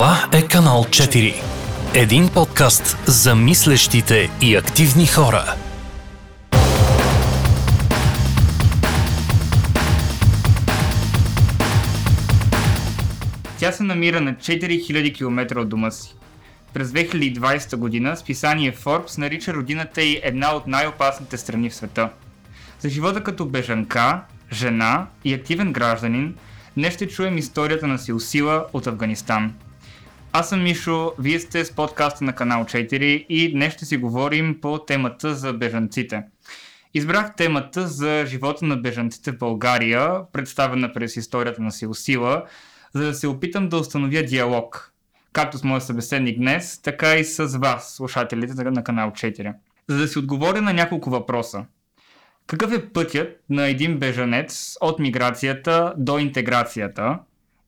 Това е канал 4. Един подкаст за мислещите и активни хора. Тя се намира на 4000 км от дома си. През 2020 година списание Forbes нарича родината й една от най-опасните страни в света. За живота като бежанка, жена и активен гражданин, днес ще чуем историята на Силсила от Афганистан. Аз съм Мишо, вие сте с подкаста на канал 4 и днес ще си говорим по темата за бежанците. Избрах темата за живота на бежанците в България, представена през историята на Силсила, за да се опитам да установя диалог, както с моя събеседник днес, така и с вас, слушателите на канал 4. За да си отговоря на няколко въпроса. Какъв е пътят на един бежанец от миграцията до интеграцията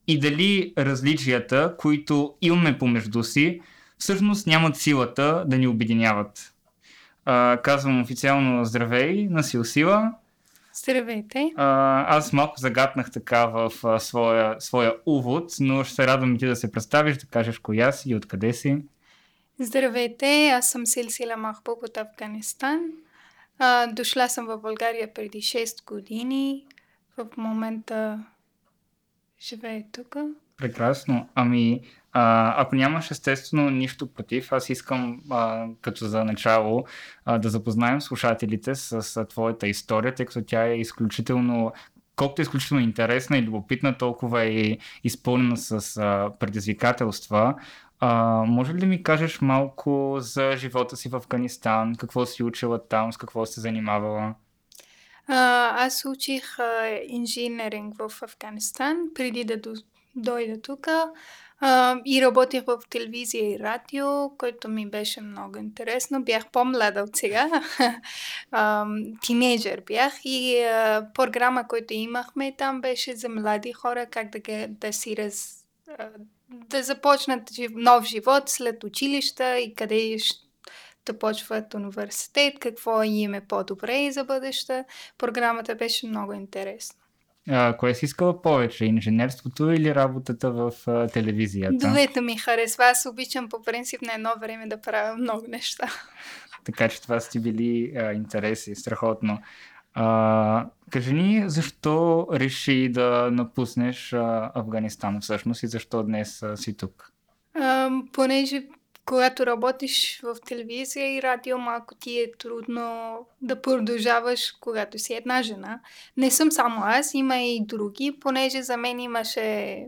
и дали различията, които имаме помежду си, всъщност нямат силата да ни обединяват? А, казвам официално здравей на Силсила. Здравейте. А, аз малко загатнах така в а, своя, своя увод, но ще се радвам и ти да се представиш, да кажеш коя си и откъде си. Здравейте, аз съм Силсила Махбуб от Афганистан. А, дошла съм в България преди 6 години. В момента живея тук. Прекрасно. Ами, а, ако нямаш естествено нищо против, аз искам а, като за начало а, да запознаем слушателите с, с твоята история, тъй като тя е изключително колкото е изключително интересна и любопитна, толкова е изпълнена с а, предизвикателства. А, може ли да ми кажеш малко за живота си в Афганистан? Какво си учила там? С какво се занимавала? Аз учих инженеринг в Афганистан преди да до, дойда тук. И работих в телевизия и радио, което ми беше много интересно. Бях по-млада от сега. тинейджър бях и програма, която имахме там беше за млади хора, как да, да си раз, да започнат нов живот след училища и къде да почват университет, какво им е по-добре и за бъдеще. Програмата беше много интересна. А, кое си искала повече? Инженерството или работата в а, телевизията? Двете ми харесва. Аз обичам по принцип на едно време да правя много неща. така че това са ти били а, интереси. Страхотно. А, кажи ни, защо реши да напуснеш а, Афганистан всъщност и защо днес а, си тук? А, понеже когато работиш в телевизия и радио, малко ти е трудно да продължаваш, когато си една жена. Не съм само аз, има и други, понеже за мен имаше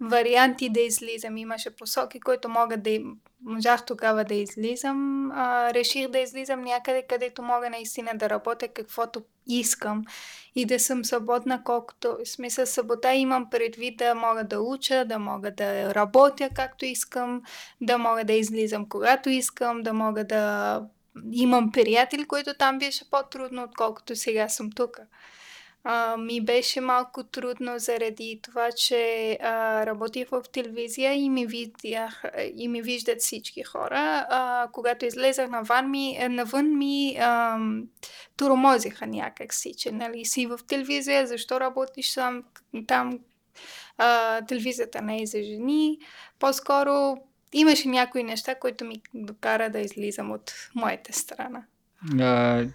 варианти да излизам, имаше посоки, които могат да можах тогава да излизам. А, реших да излизам някъде, където мога наистина да работя каквото искам и да съм свободна, колкото в смисъл събота имам предвид да мога да уча, да мога да работя както искам, да мога да излизам когато искам, да мога да имам приятели, които там беше по-трудно, отколкото сега съм тук а, ми беше малко трудно заради това, че а, работих в телевизия и ми, видях, и ми виждат всички хора. А, когато излезах навън ми, навън ми а, туромозиха някакси, че нали, си в телевизия, защо работиш там, там а, телевизията не е за жени. По-скоро имаше някои неща, които ми докара да излизам от моята страна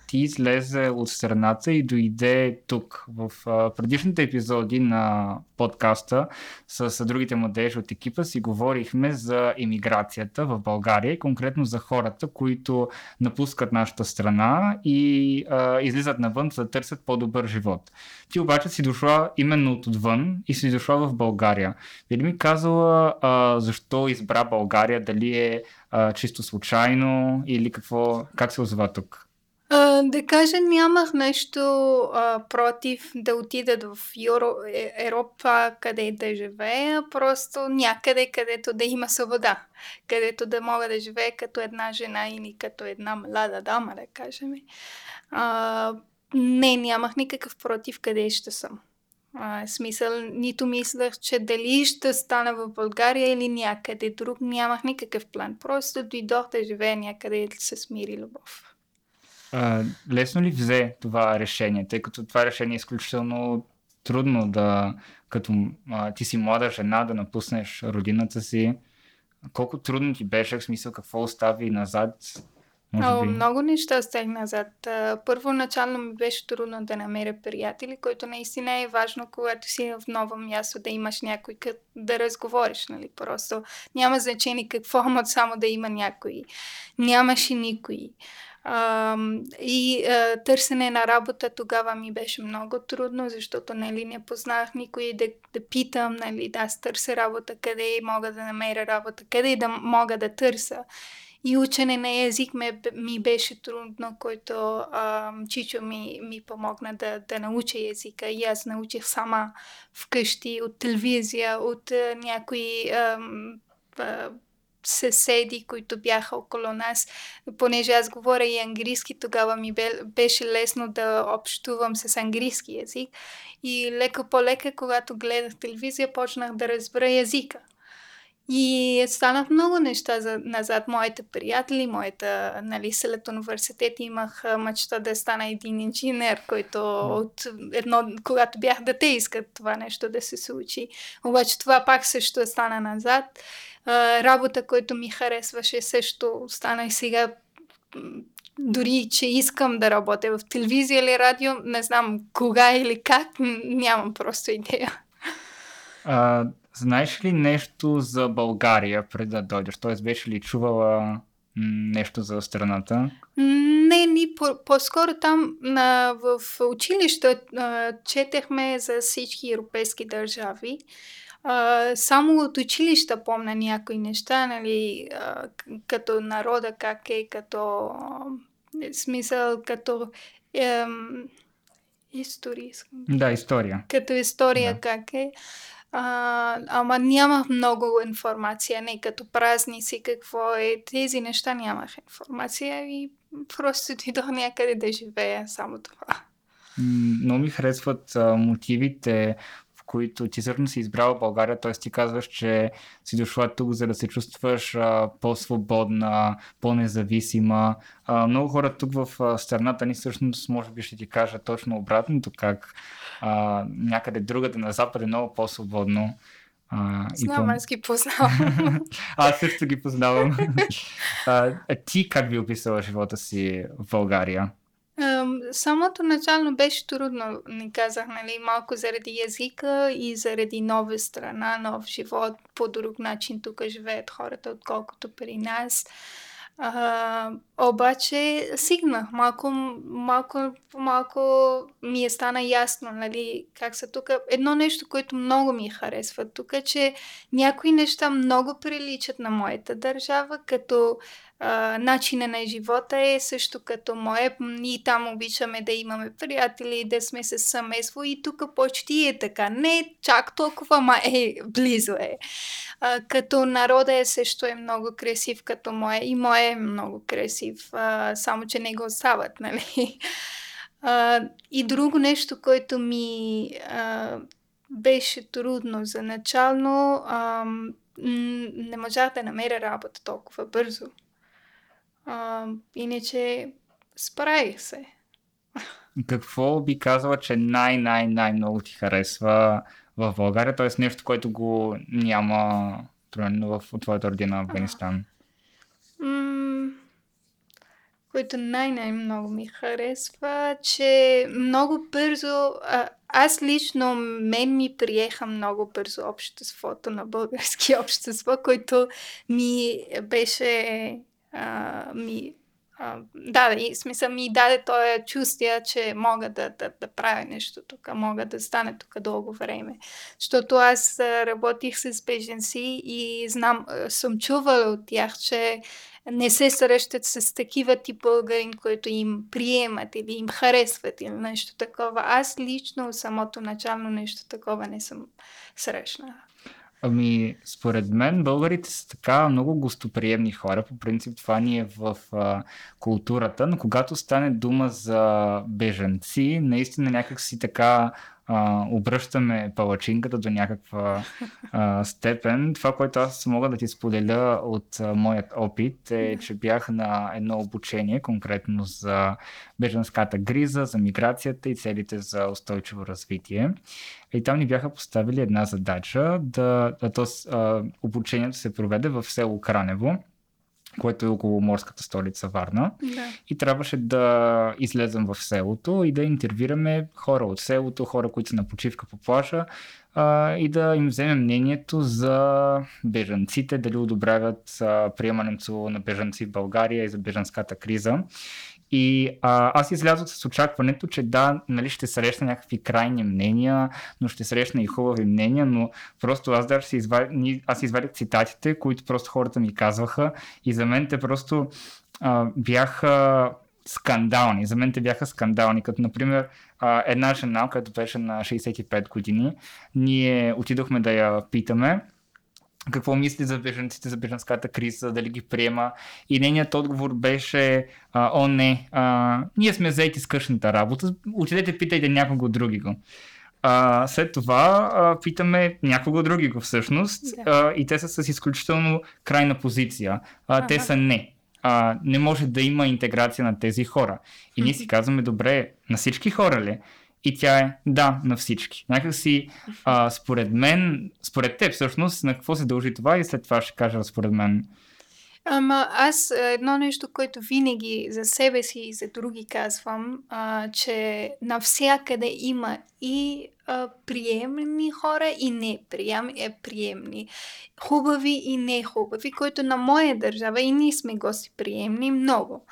ти излезе от страната и дойде тук. В предишните епизоди на подкаста с другите младежи от екипа си говорихме за иммиграцията в България и конкретно за хората, които напускат нашата страна и а, излизат навън за да търсят по-добър живот. Ти обаче си дошла именно от отвън и си дошла в България. Би ли ми казала а, защо избра България? Дали е а, чисто случайно или какво, как се озова тук? А, да кажа, нямах нещо а, против да отида в Юро, е, Европа, къде да живея, просто някъде, където да има свобода, където да мога да живея като една жена или като една млада дама, да кажем. А, не, нямах никакъв против къде ще съм. А, смисъл, нито мислех, че дали ще стана в България или някъде друг. Нямах никакъв план. Просто дойдох да живея някъде с мир и любов. А, лесно ли взе това решение, тъй като това решение е изключително трудно да като а, ти си млада жена да напуснеш родината си. Колко трудно ти беше, в смисъл какво остави назад? Може О, би. Много неща оставих назад. Първоначално ми беше трудно да намеря приятели, което наистина е важно, когато си в ново място, да имаш някой кът да разговориш, нали? Просто няма значение какво, ама само да има някой. Нямаше никой. А, и а, търсене на работа тогава ми беше много трудно, защото нали, не познах никой да, да питам, нали, да аз търся работа, къде мога да намеря работа, къде да мога да търся. И учене на език ме, ми беше трудно, който а, Чичо ми, ми помогна да, да науча езика. И аз научих сама вкъщи, от телевизия, от а, някои а, а, съседи, които бяха около нас. Понеже аз говоря и английски, тогава ми беше лесно да общувам с английски язик. И лека по лека, когато гледах телевизия, почнах да разбера езика. И станах много неща за, назад. Моите приятели, моята, нали, след университет имах мечта да стана един инженер, който от едно, когато бях дете, искат това нещо да се случи. Обаче това пак също стана назад. работа, която ми харесваше, също стана и сега дори, че искам да работя в телевизия или радио, не знам кога или как, нямам просто идея. А, Знаеш ли нещо за България преди да дойдеш? Тоест, беше ли чувала нещо за страната? Не, ни по- по-скоро там на, в училище четехме за всички европейски държави. Uh, само от училища помня някои неща, нали, uh, като народа как е, като uh, смисъл, като um, история. Да, история. Като история да. как е. А, ама нямах много информация, не като празници, какво е. Тези неща нямах информация и просто дойдох някъде да живея, само това. Много ми харесват а, мотивите, в които ти сърно си избрала България, т.е. ти казваш, че си дошла тук, за да се чувстваш а, по-свободна, по-независима. А, много хора тук в а, страната ни всъщност, може би ще ти кажа точно обратното, как а, някъде другаде на запад е много по-свободно. А, Знам, аз ги познавам. аз също ги познавам. а ти как би описала живота си в България? Самото начално беше трудно, не казах, нали, малко заради езика и заради нова страна, нов живот, по друг начин тук живеят хората, отколкото при нас. А, обаче сигнах. Малко, малко, малко ми е стана ясно, нали, как са тук. Едно нещо, което много ми харесва тук, е, че някои неща много приличат на моята държава, като начина на живота е също като мое. Ние там обичаме да имаме приятели, да сме с семейство и тук почти е така. Не чак толкова, ма е, близо е. А, като народа е също е много красив като мое и мое е много красив, а, само че не го остават, нали? А, и друго нещо, което ми а, беше трудно за начално, а, не можах да намеря работа толкова бързо. А, иначе справих се. Какво би казала, че най-най-най-много ти харесва в България? Т.е. нещо, което го няма примерно в твоята родина Афганистан. което най-най-много ми харесва, че много бързо, а, аз лично, мен ми приеха много бързо обществото на български общество, което ми беше а, ми а, да, и смисъл ми даде този чувствие, че мога да, да, да правя нещо тук, мога да стане тук дълго време. Защото аз работих с беженци и знам, съм чувала от тях, че не се срещат с такива тип българин, които им приемат или им харесват или нещо такова. Аз лично самото начално нещо такова не съм срещнала. Ами, според мен българите са така много гостоприемни хора. По принцип това ни е в а, културата, но когато стане дума за бежанци, наистина някак си така а, обръщаме палачинката до някаква а, степен. Това, което аз мога да ти споделя от а, моят опит е, че бях на едно обучение конкретно за беженската гриза, за миграцията и целите за устойчиво развитие. И там ни бяха поставили една задача да, да то, а, обучението се проведе в село Кранево което е около морската столица Варна. Да. И трябваше да излезем в селото и да интервюраме хора от селото, хора, които са на почивка по плажа а, и да им вземем мнението за бежанците, дали одобряват приемането на бежанци в България и за бежанската криза. И а, аз излязох с очакването, че да, нали, ще срещна някакви крайни мнения, но ще срещна и хубави мнения, но просто аз даже си извадих, аз извадих цитатите, които просто хората ми казваха и за мен те просто а, бяха скандални. За мен те бяха скандални, като например а, една жена, която беше на 65 години, ние отидохме да я питаме какво мисли за бежанците, за бежанската криза, дали ги приема. И нейният отговор беше, а, о не, а, ние сме заети с къщната работа, отидете питайте някого други го. А, след това а, питаме някого други го всъщност Да. а, и те са с изключително крайна позиция. А, те са не. А, не може да има интеграция на тези хора. И ние си казваме, добре, на всички хора ли? И тя е да, на всички. Някак си, а, според мен, според теб всъщност, на какво се дължи това и след това ще кажа според мен. Ама аз едно нещо, което винаги за себе си и за други казвам, а, че навсякъде има и а, приемни хора и неприемни, е, приемни. Хубави и нехубави, които на моя държава и ние сме гостеприемни много.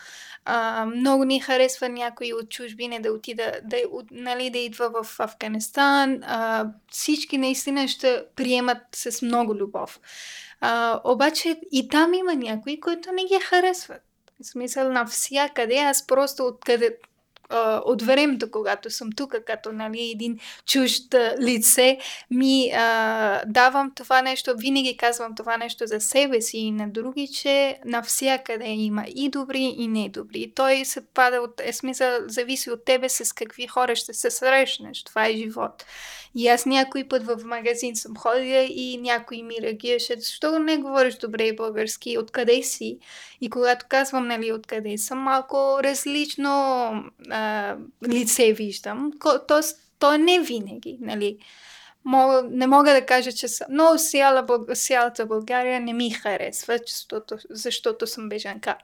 А, много ни харесва някой от чужбина да отида, да, от, нали, да идва в Афганистан. А, всички наистина ще приемат с много любов. А, обаче и там има някои, които не ги харесват. В смисъл навсякъде, аз просто откъде от времето, когато съм тук, като нали, един чужд лице, ми а, давам това нещо, винаги казвам това нещо за себе си и на други, че навсякъде има и добри, и недобри. Той се пада от, е смисъл, зависи от тебе с какви хора ще се срещнеш. Това е живот. И аз някой път в магазин съм ходила и някой ми реагираше, защо не говориш добре български, откъде си? И когато казвам, нали, откъде съм, малко различно а, лице виждам. Тоест, то е не винаги, нали. Мога, не мога да кажа, че съм... Но цяла, Бълг- цялата България не ми харесва, защото, защото съм бежанка.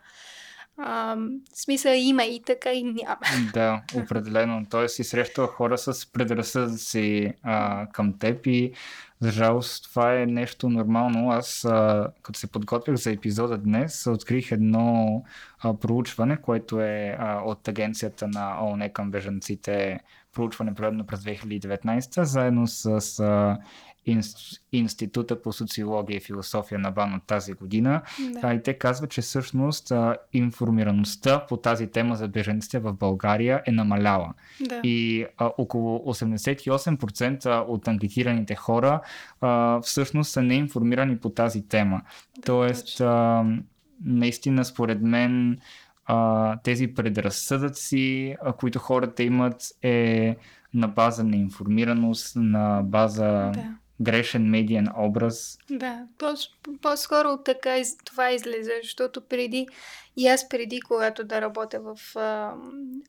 А, в смисъл има и така и няма. Да, определено. Той си среща хора с предразсъдъци а, към теб и за жалост това е нещо нормално. Аз, а, като се подготвях за епизода днес, открих едно а, проучване, което е а, от агенцията на ООН към бежанците, проучване проведено през 2019, заедно с а, Института по социология и философия на БАН от тази година. Да. А, и те казват, че всъщност а, информираността по тази тема за беженците в България е намаляла. да. И а, около 88% от анкетираните хора а, всъщност са неинформирани по тази тема. Тоест, а, наистина, според мен, а, тези предразсъдъци, а, които хората имат, е на база на информираност, на база Да. Грешен медиен образ. Да, по- по-скоро така това излезе, защото преди, и аз преди, когато да работя в, а,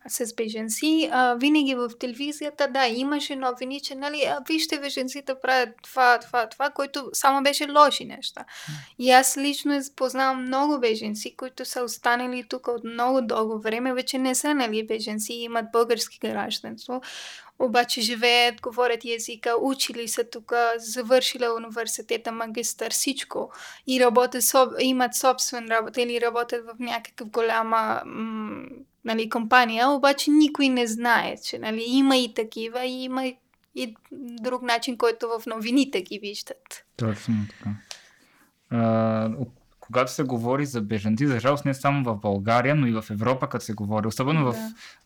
с беженци, а, винаги в телевизията, да, имаше новини, че, нали, а, вижте, беженците правят това, това, това, което само беше лоши неща. И аз лично познавам много беженци, които са останали тук от много дълго време, вече не са, нали, беженци, имат български гражданство, обаче живеят, говорят езика, учили са тук, завършили университета, магистър, всичко. И работят, имат собствен работа или работят в някакъв голяма м- нали, компания, обаче никой не знае, че нали, има и такива, и има и друг начин, който в новините ги виждат. Точно така. А, когато се говори за бежанци, за жалост не само в България, но и в Европа, като се говори, особено Да. в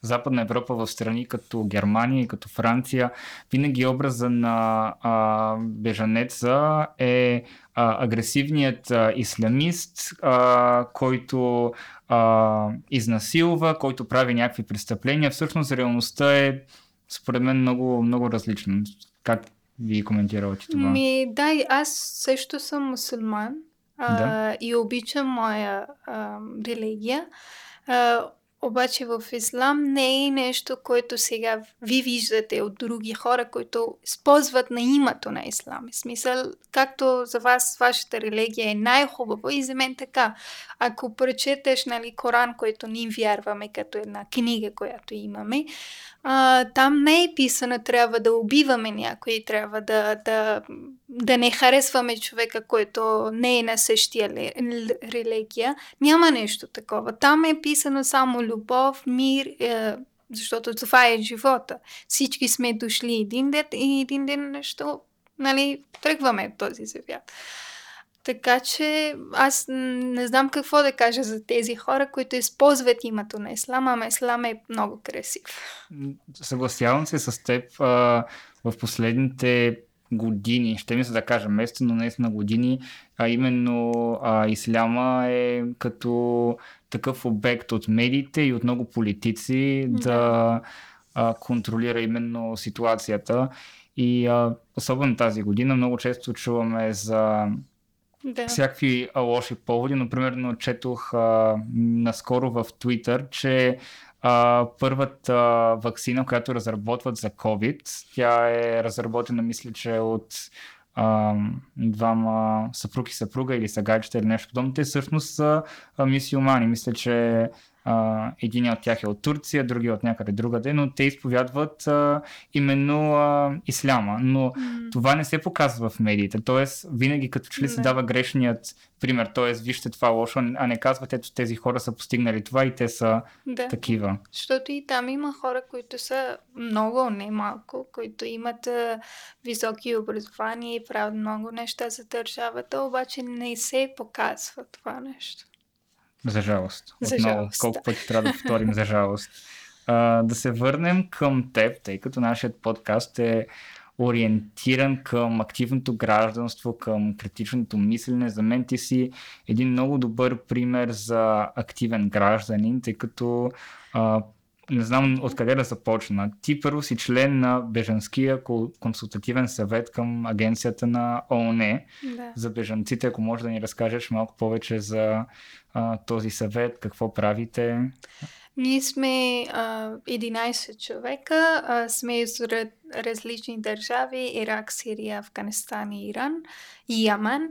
Западна Европа, в страни като Германия и като Франция, винаги образа на а, бежанеца е а, агресивният а, ислямист, а, който а, изнасилва, който прави някакви престъпления. Всъщност реалността е според мен много, много различен. Как ви коментирате това? Ми, да, и аз също съм мусулман а, Да. и обичам моя а, религия. А, обаче в ислам не е нещо, което сега ви виждате от други хора, които използват на името на ислам. В смисъл, както за вас вашата религия е най-хубава и за мен така. Ако прочетеш нали, Коран, който ние вярваме като една книга, която имаме, а, там не е писано трябва да убиваме някой, трябва да, да, да не харесваме човека, който не е на същия религия. Няма нещо такова. Там е писано само любов, мир, е, защото това е живота. Всички сме дошли един ден и един ден нещо, нали, тръгваме от този свят. Така че аз не знам какво да кажа за тези хора, които използват името на Ислам, ама Ислам е много красив. Съгласявам се с теб. А, в последните години, ще мисля да кажа место, но наистина години, а именно а, исляма е като такъв обект от медиите и от много политици да, Да. а, контролира именно ситуацията. И а, особено тази година много често чуваме за Да. всякакви лоши поводи, но примерно четох а, наскоро в Twitter, че а, първата вакцина, която разработват за COVID, тя е разработена, мисля, че от а, двама съпруг и съпруга или сагайчета или нещо подобно. Те всъщност са мисиомани. Мисля, че един от тях е от Турция, другия от някъде другаде, но те изповядват а, именно а, исляма. Но М, това не се показва в медиите. Тоест, винаги като че ли се дава грешният пример. Тоест, вижте това лошо, а не казвате, ето тези хора са постигнали това и те са Да. такива. Защото и там има хора, които са много, не малко, които имат а, високи образования и правят много неща за държавата, обаче не се показва това нещо. За жалост. За Отново, жалост, колко пъти трябва да повторим за жалост. А, да се върнем към теб, тъй като нашият подкаст е ориентиран към активното гражданство, към критичното мислене. За мен ти си един много добър пример за активен гражданин, тъй като а, не знам откъде да започна. Ти първо си член на Бежанския консултативен съвет към агенцията на ООН Да. за бежанците, ако можеш да ни разкажеш малко повече за а, този съвет, какво правите. Ние сме а, 11 човека, а, сме ра- различни държави Ирак, Сирия, Афганистан и Иран и Яман.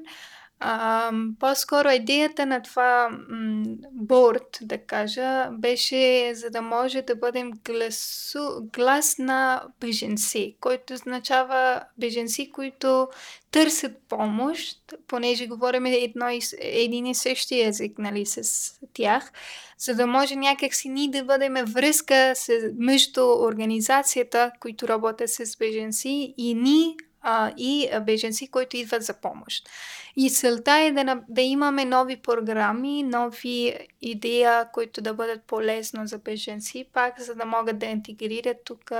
А, по-скоро идеята на това м, борд, да кажа, беше за да може да бъдем гласу, глас на беженци, който означава беженци, които търсят помощ, понеже говорим едно и, един и същи език нали, с тях за да може някакси ние да бъдем връзка с, между организацията, които работят с беженци и ни а, и беженци, които идват за помощ. И целта е да, да имаме нови програми, нови идеи, които да бъдат полезно за беженци, пак за да могат да интегрират тук,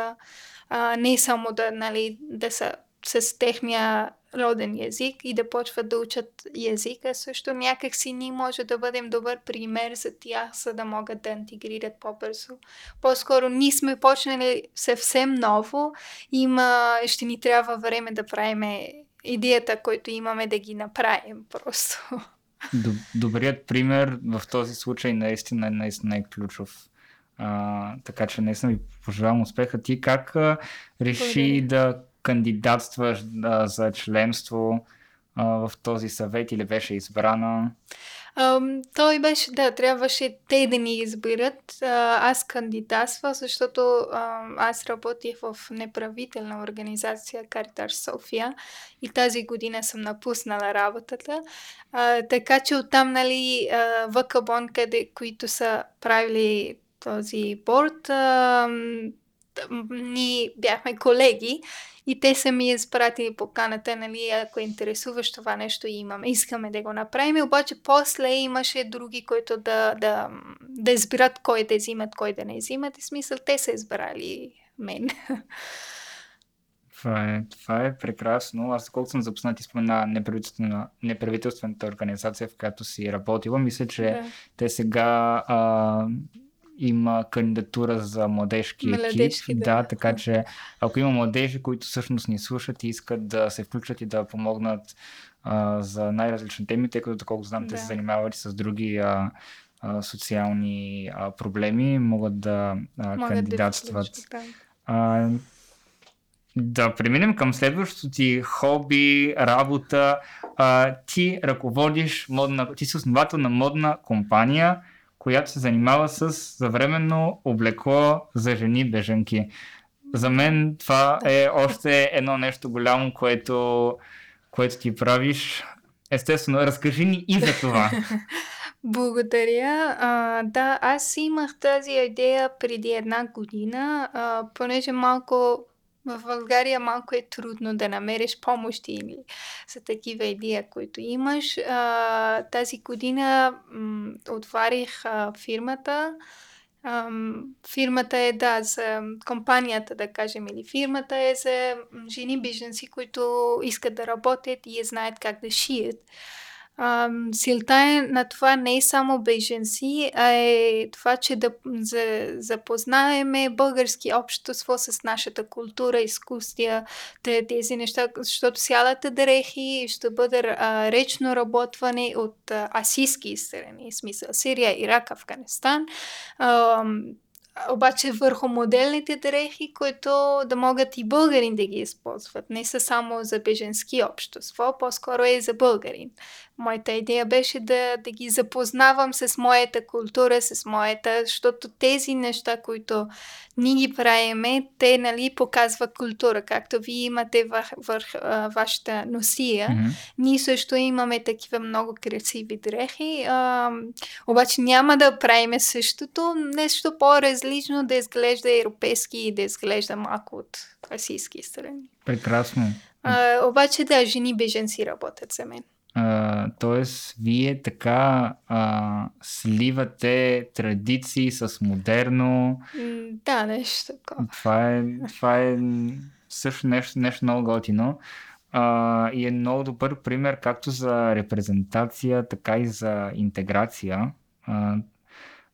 а, не само да, нали, да са с техния роден език и да почват да учат езика, също някакси ние може да бъдем добър пример за тях, за да могат да интегрират по-бързо. По-скоро ние сме почнали съвсем ново, има, ще ни трябва време да правим идеята, която имаме да ги направим просто. Доб- Добрият пример в този случай наистина, наистина е ключов. А, така че наистина ви пожелавам успеха. Ти как а, реши да кандидатстваш а, за членство а, в този съвет или беше избрана? Той беше, да, трябваше те да ни изберат. А, аз кандидатства, защото аз работих в неправителна организация Caritas София и тази година съм напуснала работата. А, така че оттам, нали, а, ВКБОН, къде, които са правили този борт, ам, м, ние бяхме колеги и те са ми изпратили поканата, нали, ако е интересуваш това нещо имаме, искаме да го направим, обаче после имаше други, които да, да, да избират кой да взимат, кой да не взимат. И смисъл, те са избрали мен. Това е, това е прекрасно. Аз, колкото съм запознат и спомена неправителствена, неправителствената организация, в която си работила, мисля, че Да. те сега а, има кандидатура за младежки екип. Да. да, така че ако има младежи, които всъщност ни слушат и искат да се включат и да помогнат а, за най-различни теми, тъй като, доколко знам, те Да. се занимават и с други а, а, социални а, проблеми, могат да а, Могат да кандидатстват. включат, да. А, да преминем към следващото ти хоби, работа. А, ти ръководиш модна, ти си основател на модна компания, която се занимава с съвременно облекло за жени бежанки. За мен това е още едно нещо голямо, което, което ти правиш. Естествено, разкажи ни и за това. Благодаря. А, да, аз имах тази идея преди една година, а, понеже малко в България малко е трудно да намериш помощи или за такива идеи, които имаш. Тази година м, отварих фирмата. Фирмата е, да, за компанията, да кажем, или фирмата е за м, жени беженци, които искат да работят и знаят как да шият. Ам, Силта е на това не е само беженци, а е това, че да за, запознаеме български общество с нашата култура, изкуствия, те- тези неща, защото цялата дрехи ще бъде а, речно работване от асийски страни, смисъл Сирия, Ирак, Афганистан. Ам, обаче върху моделните дрехи, които да могат и българин да ги използват. Не са само за беженски общество, по-скоро е за българин. Моята идея беше да, да ги запознавам с моята култура, с моята, защото тези неща, които ние ги правиме, те нали, показват култура, както вие имате върх, върх, а, вашата носия. Мгм. Ние също имаме такива много красиви дрехи, а, обаче няма да правиме същото, нещо по-различно да изглежда европейски и да изглежда малко от асийски страни. Прекрасно. А, обаче да, жени беженци работят за мен. А, тоест, вие така а, сливате традиции с модерно. Да, нещо такова. Това е, това е също нещо, нещо много готино. А, и е много добър пример както за репрезентация, така и за интеграция. А,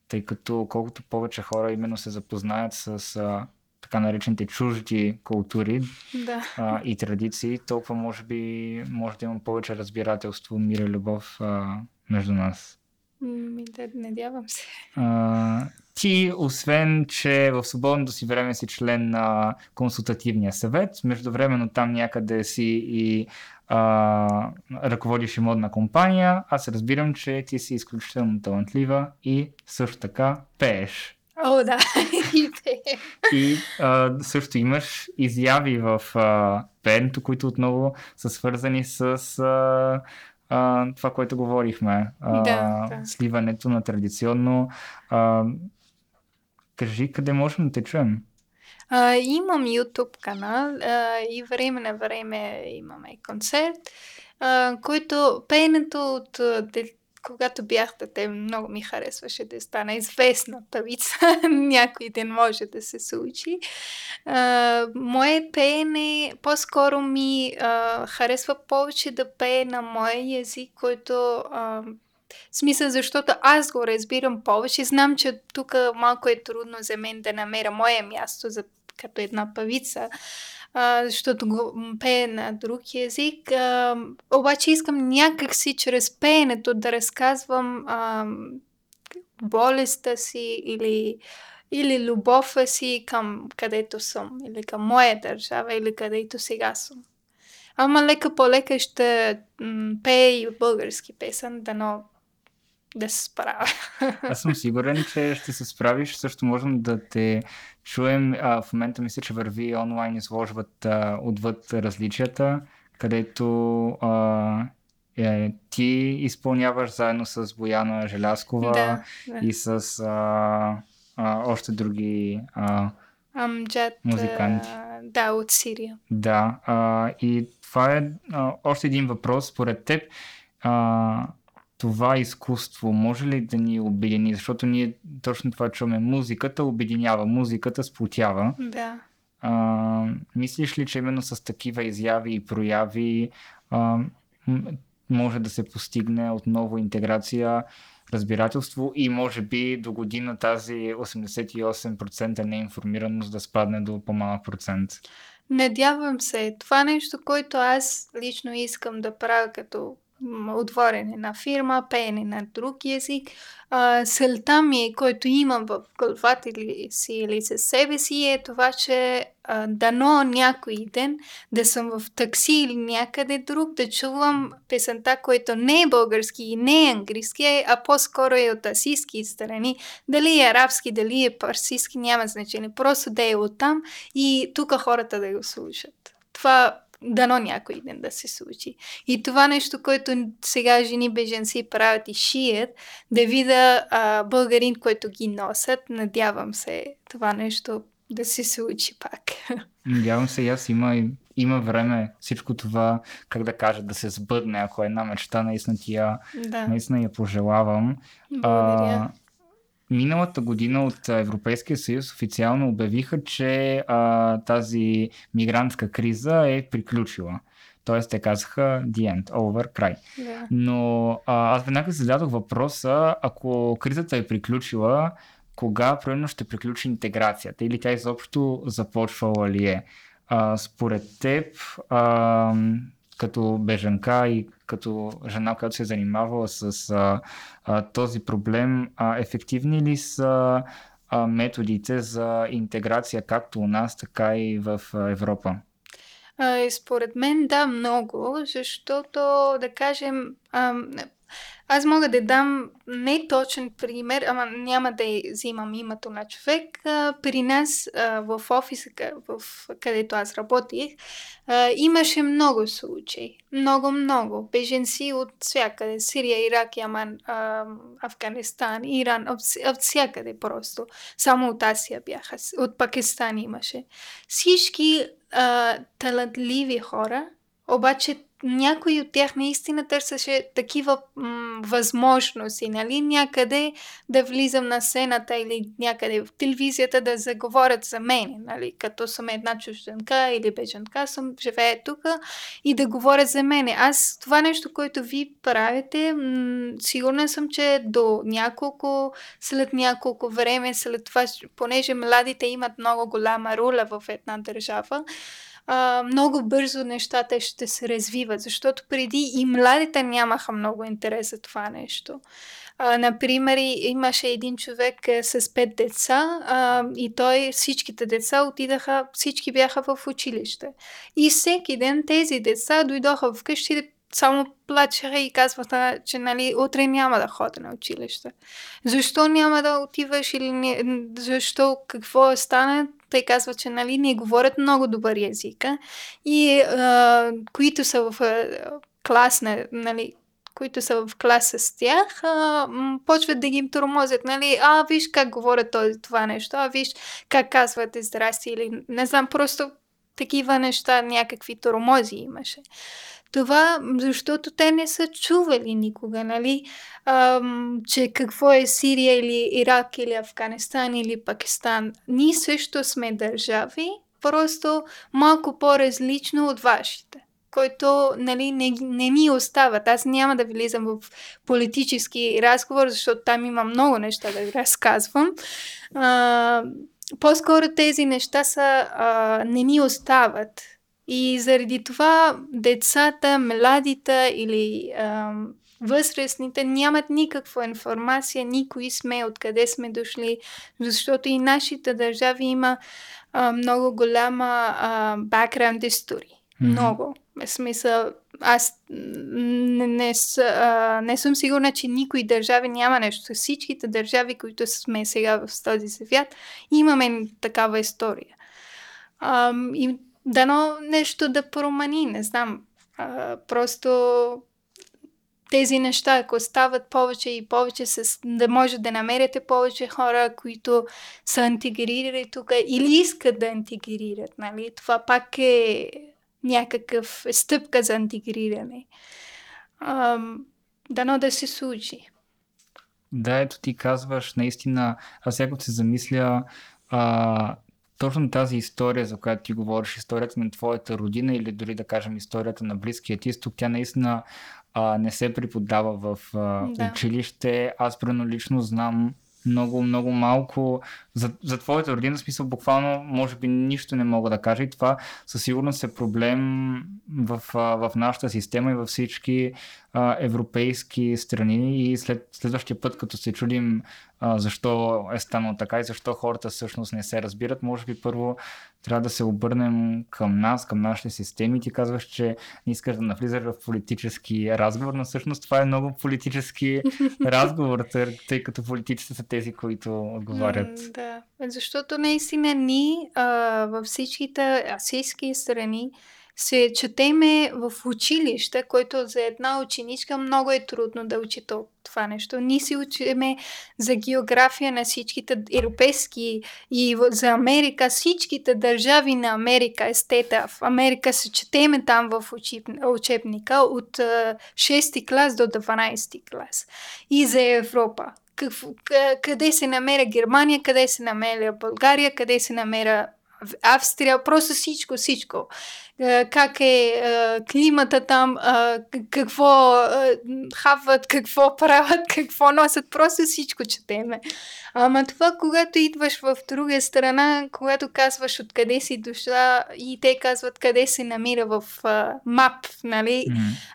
тъй като колкото повече хора именно се запознаят с а, така наречените чужди култури Да. а, и традиции, толкова може би може да има повече разбирателство, мир и любов а, между нас. Да, надявам се. А, ти, освен, че в свободното си време си член на консултативния съвет, междувременно там някъде си и а, ръководиш и модна компания, аз разбирам, че ти си изключително талантлива и също така пееш. О, да. И те. И а, също имаш изяви в а, които отново са свързани с а, а, това, което говорихме. А, Да, да. Сливането на традиционно. А, кажи къде можем да те чуем. А, имам YouTube канал а, и време на време имаме концерт, а, който пеенето от когато бях дете, много ми харесваше да стана известна певица. Някой ден може да се случи. А, мое пеене по-скоро ми харесва повече да пее на моя език, който смисъл, защото аз го разбирам повече. Знам, че тук малко е трудно за мен да намеря мое място за, като една певица, а, защото го пее на друг език. А, обаче искам някакси чрез пеенето да разказвам а, болестта си или, или любовта си към където съм, или към моя държава, или където сега съм. Ама лека по лека ще м, пее и български песен, дано да се справя. Аз съм сигурен, че ще се справиш. Също можем да те чуем. А, в момента мисля, че върви онлайн изложбата отвъд различията, където а, е, ти изпълняваш заедно с Бояна Желяскова да, да. и с а, а, още други. А, Амджад, музиканти. да, от Сирия. да, а, и това е а, още един въпрос. Според теб, а, това изкуство може ли да ни обедини? Защото ние точно това чуваме. Музиката обединява, музиката сплотява. Да. А, мислиш ли, че именно с такива изяви и прояви а, може да се постигне отново интеграция, разбирателство и може би до година тази 88% неинформираност да спадне до по-малък процент. Надявам се. Това нещо, което аз лично искам да правя като отворене на фирма, пеене на друг език. А, сълта ми, който имам в главата си или със себе си е това, че а, дано някой ден да съм в такси или някъде друг, да чувам песента, който не е български и не е английски, а по-скоро е от асийски страни. Дали е арабски, дали е парсийски, няма значение. Просто да е оттам и тук хората да го слушат. Това дано някой ден да се случи. И това нещо, което сега жени беженци правят и шият, да видя а, българин, който ги носят, надявам се това нещо да се случи пак. Надявам се и аз има, има време всичко това, как да кажа, да се сбъдне, ако е една мечта, наистина ти я, да. наистина я пожелавам. Благодаря. А, Миналата година от Европейския съюз официално обявиха, че а, тази мигрантска криза е приключила. Тоест те казаха the end, over, край. Yeah. Но а, аз веднага зададох въпроса, ако кризата е приключила, кога примерно ще приключи интеграцията или тя изобщо започвала ли е? А, според теб, а, като бежанка и като жена, която се е занимавала с а, а, този проблем, а, ефективни ли са а, методите за интеграция както у нас, така и в Европа? според мен да, много, защото да кажем, а, аз мога да дам не точен пример, ама няма да взимам името на човек. А, при нас а, в офиса, в, където аз работих, имаше много случаи. Много, много. Беженци от всякъде. Сирия, Ирак, Яман, Афганистан, Иран, от, всякъде просто. Само от Асия бяха. От Пакистан имаше. Всички талантливи хора, обаче някой от тях наистина търсеше такива м- възможности, нали? Някъде да влизам на сцената или някъде в телевизията да заговорят за мен, нали? Като съм една чужденка или беженка, съм живее тук и да говорят за мене. Аз това нещо, което ви правите, м- сигурна съм, че до няколко, след няколко време, след това, понеже младите имат много голяма роля в една държава, а, много бързо нещата ще се развиват, защото преди и младите нямаха много интерес за това нещо. А, например, имаше един човек а, с пет деца а, и той, всичките деца отидаха, всички бяха в училище. И всеки ден тези деца дойдоха вкъщи само плачеха и казваха, че нали, утре няма да ходя на училище. Защо няма да отиваш или не, защо, какво е стане? Те казват, че нали, не говорят много добър езика и а, които са в а, клас, нали, които са в клас с тях, а, почват да ги тормозят, нали, а, виж как говорят този, това нещо, а, виж как казвате здрасти или не знам, просто такива неща, някакви тормози имаше. Това, защото те не са чували никога, нали, ам, че какво е Сирия или Ирак или Афганистан или Пакистан. Ние също сме държави, просто малко по-различно от вашите който нали, не, не ни остават. Аз няма да влизам в политически разговор, защото там има много неща да разказвам. А, по-скоро тези неща са, а, не ни остават. И заради това децата, младите или а, възрастните нямат никаква информация, никой сме, откъде сме дошли, защото и нашите държави има а, много голяма а, background история. Mm-hmm. Много. В смисъл, аз не, не, а, не съм сигурна, че никой държави няма нещо. Всичките държави, които сме сега в този свят, имаме такава история. А, и дано нещо да промени, не знам. А, просто тези неща, ако стават повече и повече, с, да може да намерите повече хора, които са интегрирали тук или искат да интегрират, нали? Това пак е някакъв стъпка за интегриране. Дано да се случи. Да, ето ти казваш, наистина, аз сега се замисля, а, точно тази история, за която ти говориш, историята на твоята родина или дори да кажем историята на Близкият изток, тя наистина а, не се преподава в а, Да. училище. Аз прено лично знам много, много малко за, за твоята родина, смисъл буквално, може би нищо не мога да кажа и това със сигурност е проблем в, в нашата система и във всички а, европейски страни и след следващия път, като се чудим а, защо е станало така и защо хората всъщност не се разбират, може би първо трябва да се обърнем към нас, към нашите системи. Ти казваш, че не искаш да навлизаш в политически разговор, но всъщност това е много политически разговор, тъй, като политиците са тези, които отговарят. М, Да, защото наистина ни а, във всичките асийски страни се четеме в училище, което за една ученичка много е трудно да учи то- това нещо. Ние си учиме за география на всичките европейски и за Америка, всичките държави на Америка, естета. В Америка се четеме там в учеб- учебника от а, 6 клас до 12 клас. И за Европа. Къде се намеря Германия, къде се намеря България, къде се намеря Австрия, просто всичко, всичко. Е, Как е е, климата там, е, какво хават, какво правят, какво носят, просто всичко четеме. Ама това, когато идваш в друга страна, когато казваш откъде си дошла и те казват къде се намира в мап, нали?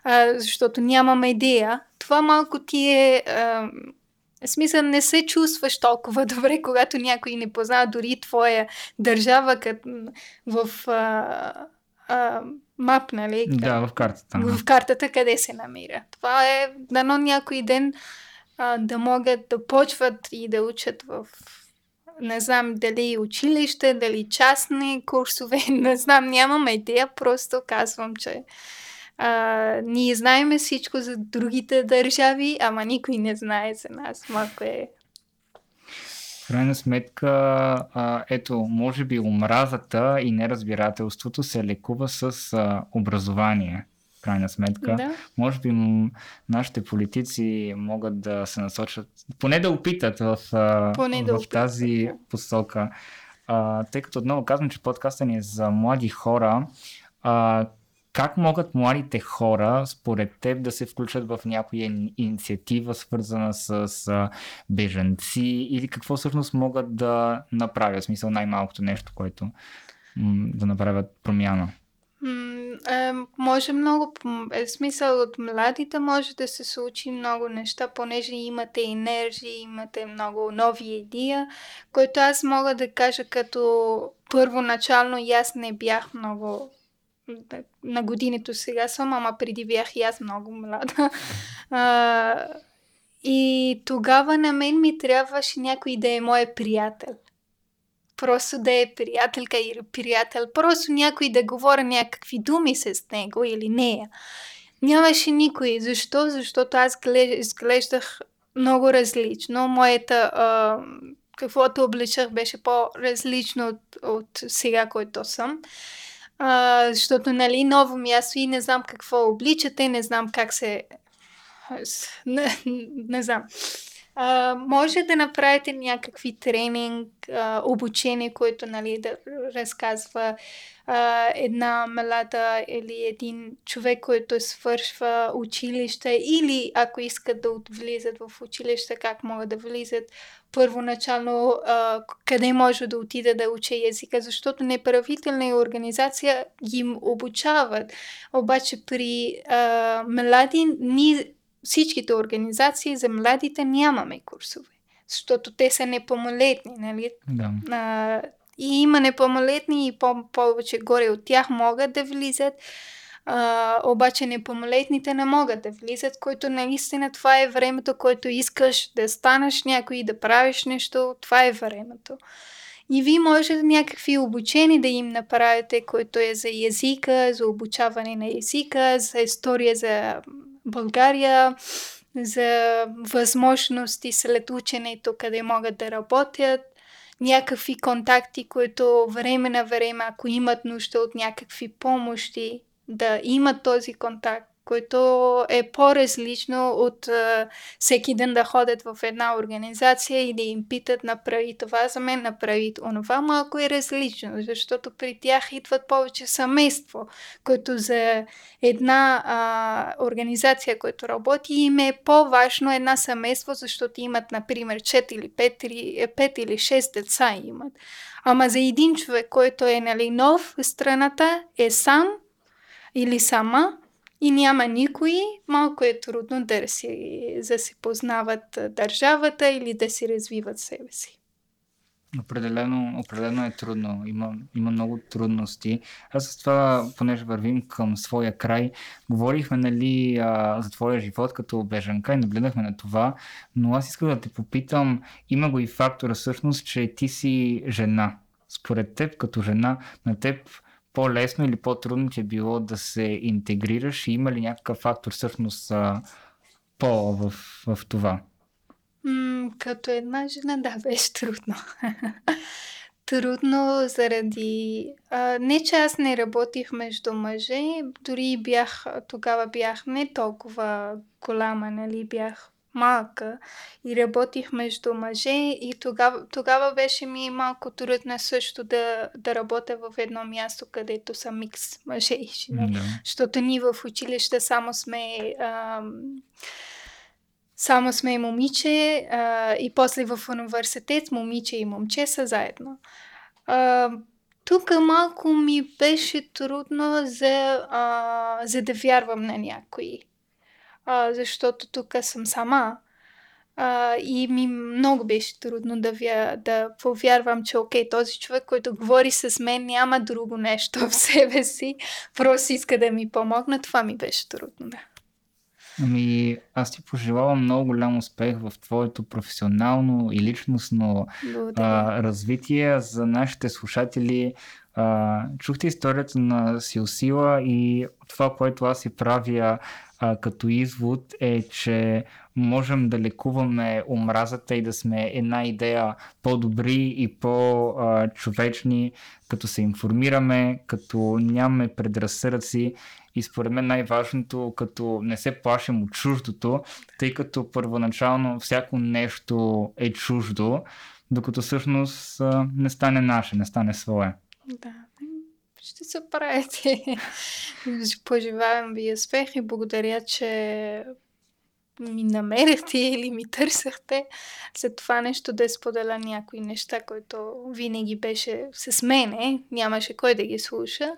А, защото нямаме идея. Това малко ти е... В смисъл, не се чувстваш толкова добре, когато някой не познава дори твоя държава като в а, а, мап, нали? Да, в картата. в картата къде се намира. Това е дано някой ден а, да могат да почват и да учат в не знам дали училище, дали частни курсове, не знам, нямам идея, просто казвам, че а, ние знаеме всичко за другите държави, ама никой не знае за нас. Малко е... Крайна сметка, а, ето, може би омразата и неразбирателството се лекува с а, образование. Крайна сметка. Да. Може би м- нашите политици могат да се насочат, поне да опитат в, а, Поне да в опитат, тази да. посока. А, тъй като отново казвам, че подкастът ни е за млади хора, а, как могат младите хора, според теб, да се включат в някоя ин- инициатива, свързана с, бежанци или какво всъщност могат да направят? В смисъл най-малкото нещо, което да направят промяна. Е, може много, е смисъл от младите може да се случи много неща, понеже имате енергия, имате много нови идеи, които аз мога да кажа като първоначално и аз не бях много на годините сега съм, ама преди бях и аз много млада. А, и тогава на мен ми трябваше някой да е мой приятел. Просто да е приятелка или приятел. Просто някой да говоря някакви думи с него или нея. Нямаше никой. Защо? Защото аз изглеждах много различно. Моята, а, каквото обличах, беше по-различно от, от сега, който съм. А, защото, нали, ново място и не знам какво обличате, не знам как се... Не, не знам. А, може да направите някакви тренинг, а, обучение, което нали, да разказва а, една млада или един човек, който свършва училище или ако искат да влизат в училище, как могат да влизат първоначално, а, къде може да отида да учи езика, защото неправителна организация ги обучават. Обаче при а, млади, ние всичките организации за младите нямаме курсове, защото те са непълнолетни, нали? Да. А, и има непълнолетни и по- повече горе от тях могат да влизат, а, обаче непълнолетните не могат да влизат, който наистина това е времето, което искаш да станеш някой, да правиш нещо, това е времето. И вие може някакви обучения да им направите, което е за езика, за обучаване на езика, за история за България, за възможности след ученето, къде могат да работят, някакви контакти, които време на време, ако имат нужда от някакви помощи, да имат този контакт. който е по-различно от а, всеки ден да ходят в една организация и да им питат направи това за мен, направи онова, малко е различно, защото при тях идват повече семейство, което за една а, организация, която работи, им е по-важно една семейство, защото имат, например, 4 или 5, 5 или 6 деца имат. Ама за един човек, който е нали, нов в страната, е сам или сама, и няма никой, малко е трудно да си, да си познават държавата или да си развиват себе си. Определено, определено е трудно. Има, има много трудности. Аз с това, понеже вървим към своя край, говорихме нали, а, за твоя живот като бежанка и наблюдахме на това, но аз искам да те попитам, има го и фактора всъщност, че ти си жена. Според теб, като жена, на теб по-лесно или по-трудно ти е било да се интегрираш и има ли някакъв фактор всъщност по в, в това? М, като една жена, да, беше трудно. трудно заради... А, не, че аз не работих между мъже, дори бях, тогава бях не толкова голяма, нали, бях малка и работих между мъже и тогава, тогава беше ми малко трудно също да, да работя в едно място, където са микс мъже и жени. Да. Защото ние в училище само сме... Ам, само сме момиче а, и после в университет момиче и момче са заедно. А, тук малко ми беше трудно за, а, за да вярвам на някои а, защото тук съм сама. А, и ми много беше трудно да, вя, да повярвам, че окей, този човек, който говори с мен, няма друго нещо в себе си, просто иска да ми помогне. Това ми беше трудно, да. Ами, аз ти пожелавам много голям успех в твоето професионално и личностно а, развитие. За нашите слушатели а, чухте историята на Силсила и това, което аз си правя а, като извод е, че можем да лекуваме омразата и да сме една идея по-добри и по-човечни, като се информираме, като нямаме предразсъдъци и според мен най-важното, като не се плашим от чуждото, тъй като първоначално всяко нещо е чуждо, докато всъщност не стане наше, не стане свое. Да ще се правите. Пожелавам ви успех и благодаря, че ми намерихте или ми търсахте за това нещо да споделя някои неща, които винаги беше с мене, нямаше кой да ги слуша.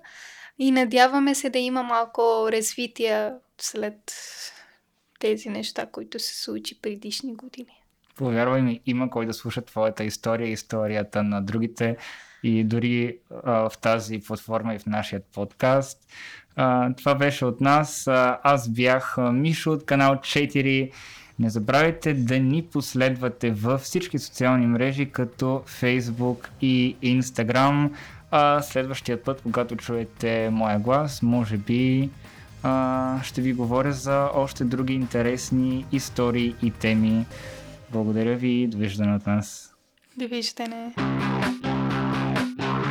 И надяваме се да има малко развитие след тези неща, които се случи предишни години. Повярвай ми, има кой да слуша твоята история, историята на другите и дори а, в тази платформа и в нашия подкаст. А, това беше от нас. А, аз бях Мишо от канал 4. Не забравяйте да ни последвате във всички социални мрежи, като Facebook и Instagram. А следващия път, когато чуете моя глас, може би а, ще ви говоря за още други интересни истории и теми. Благодаря ви и довиждане от нас. Довиждане.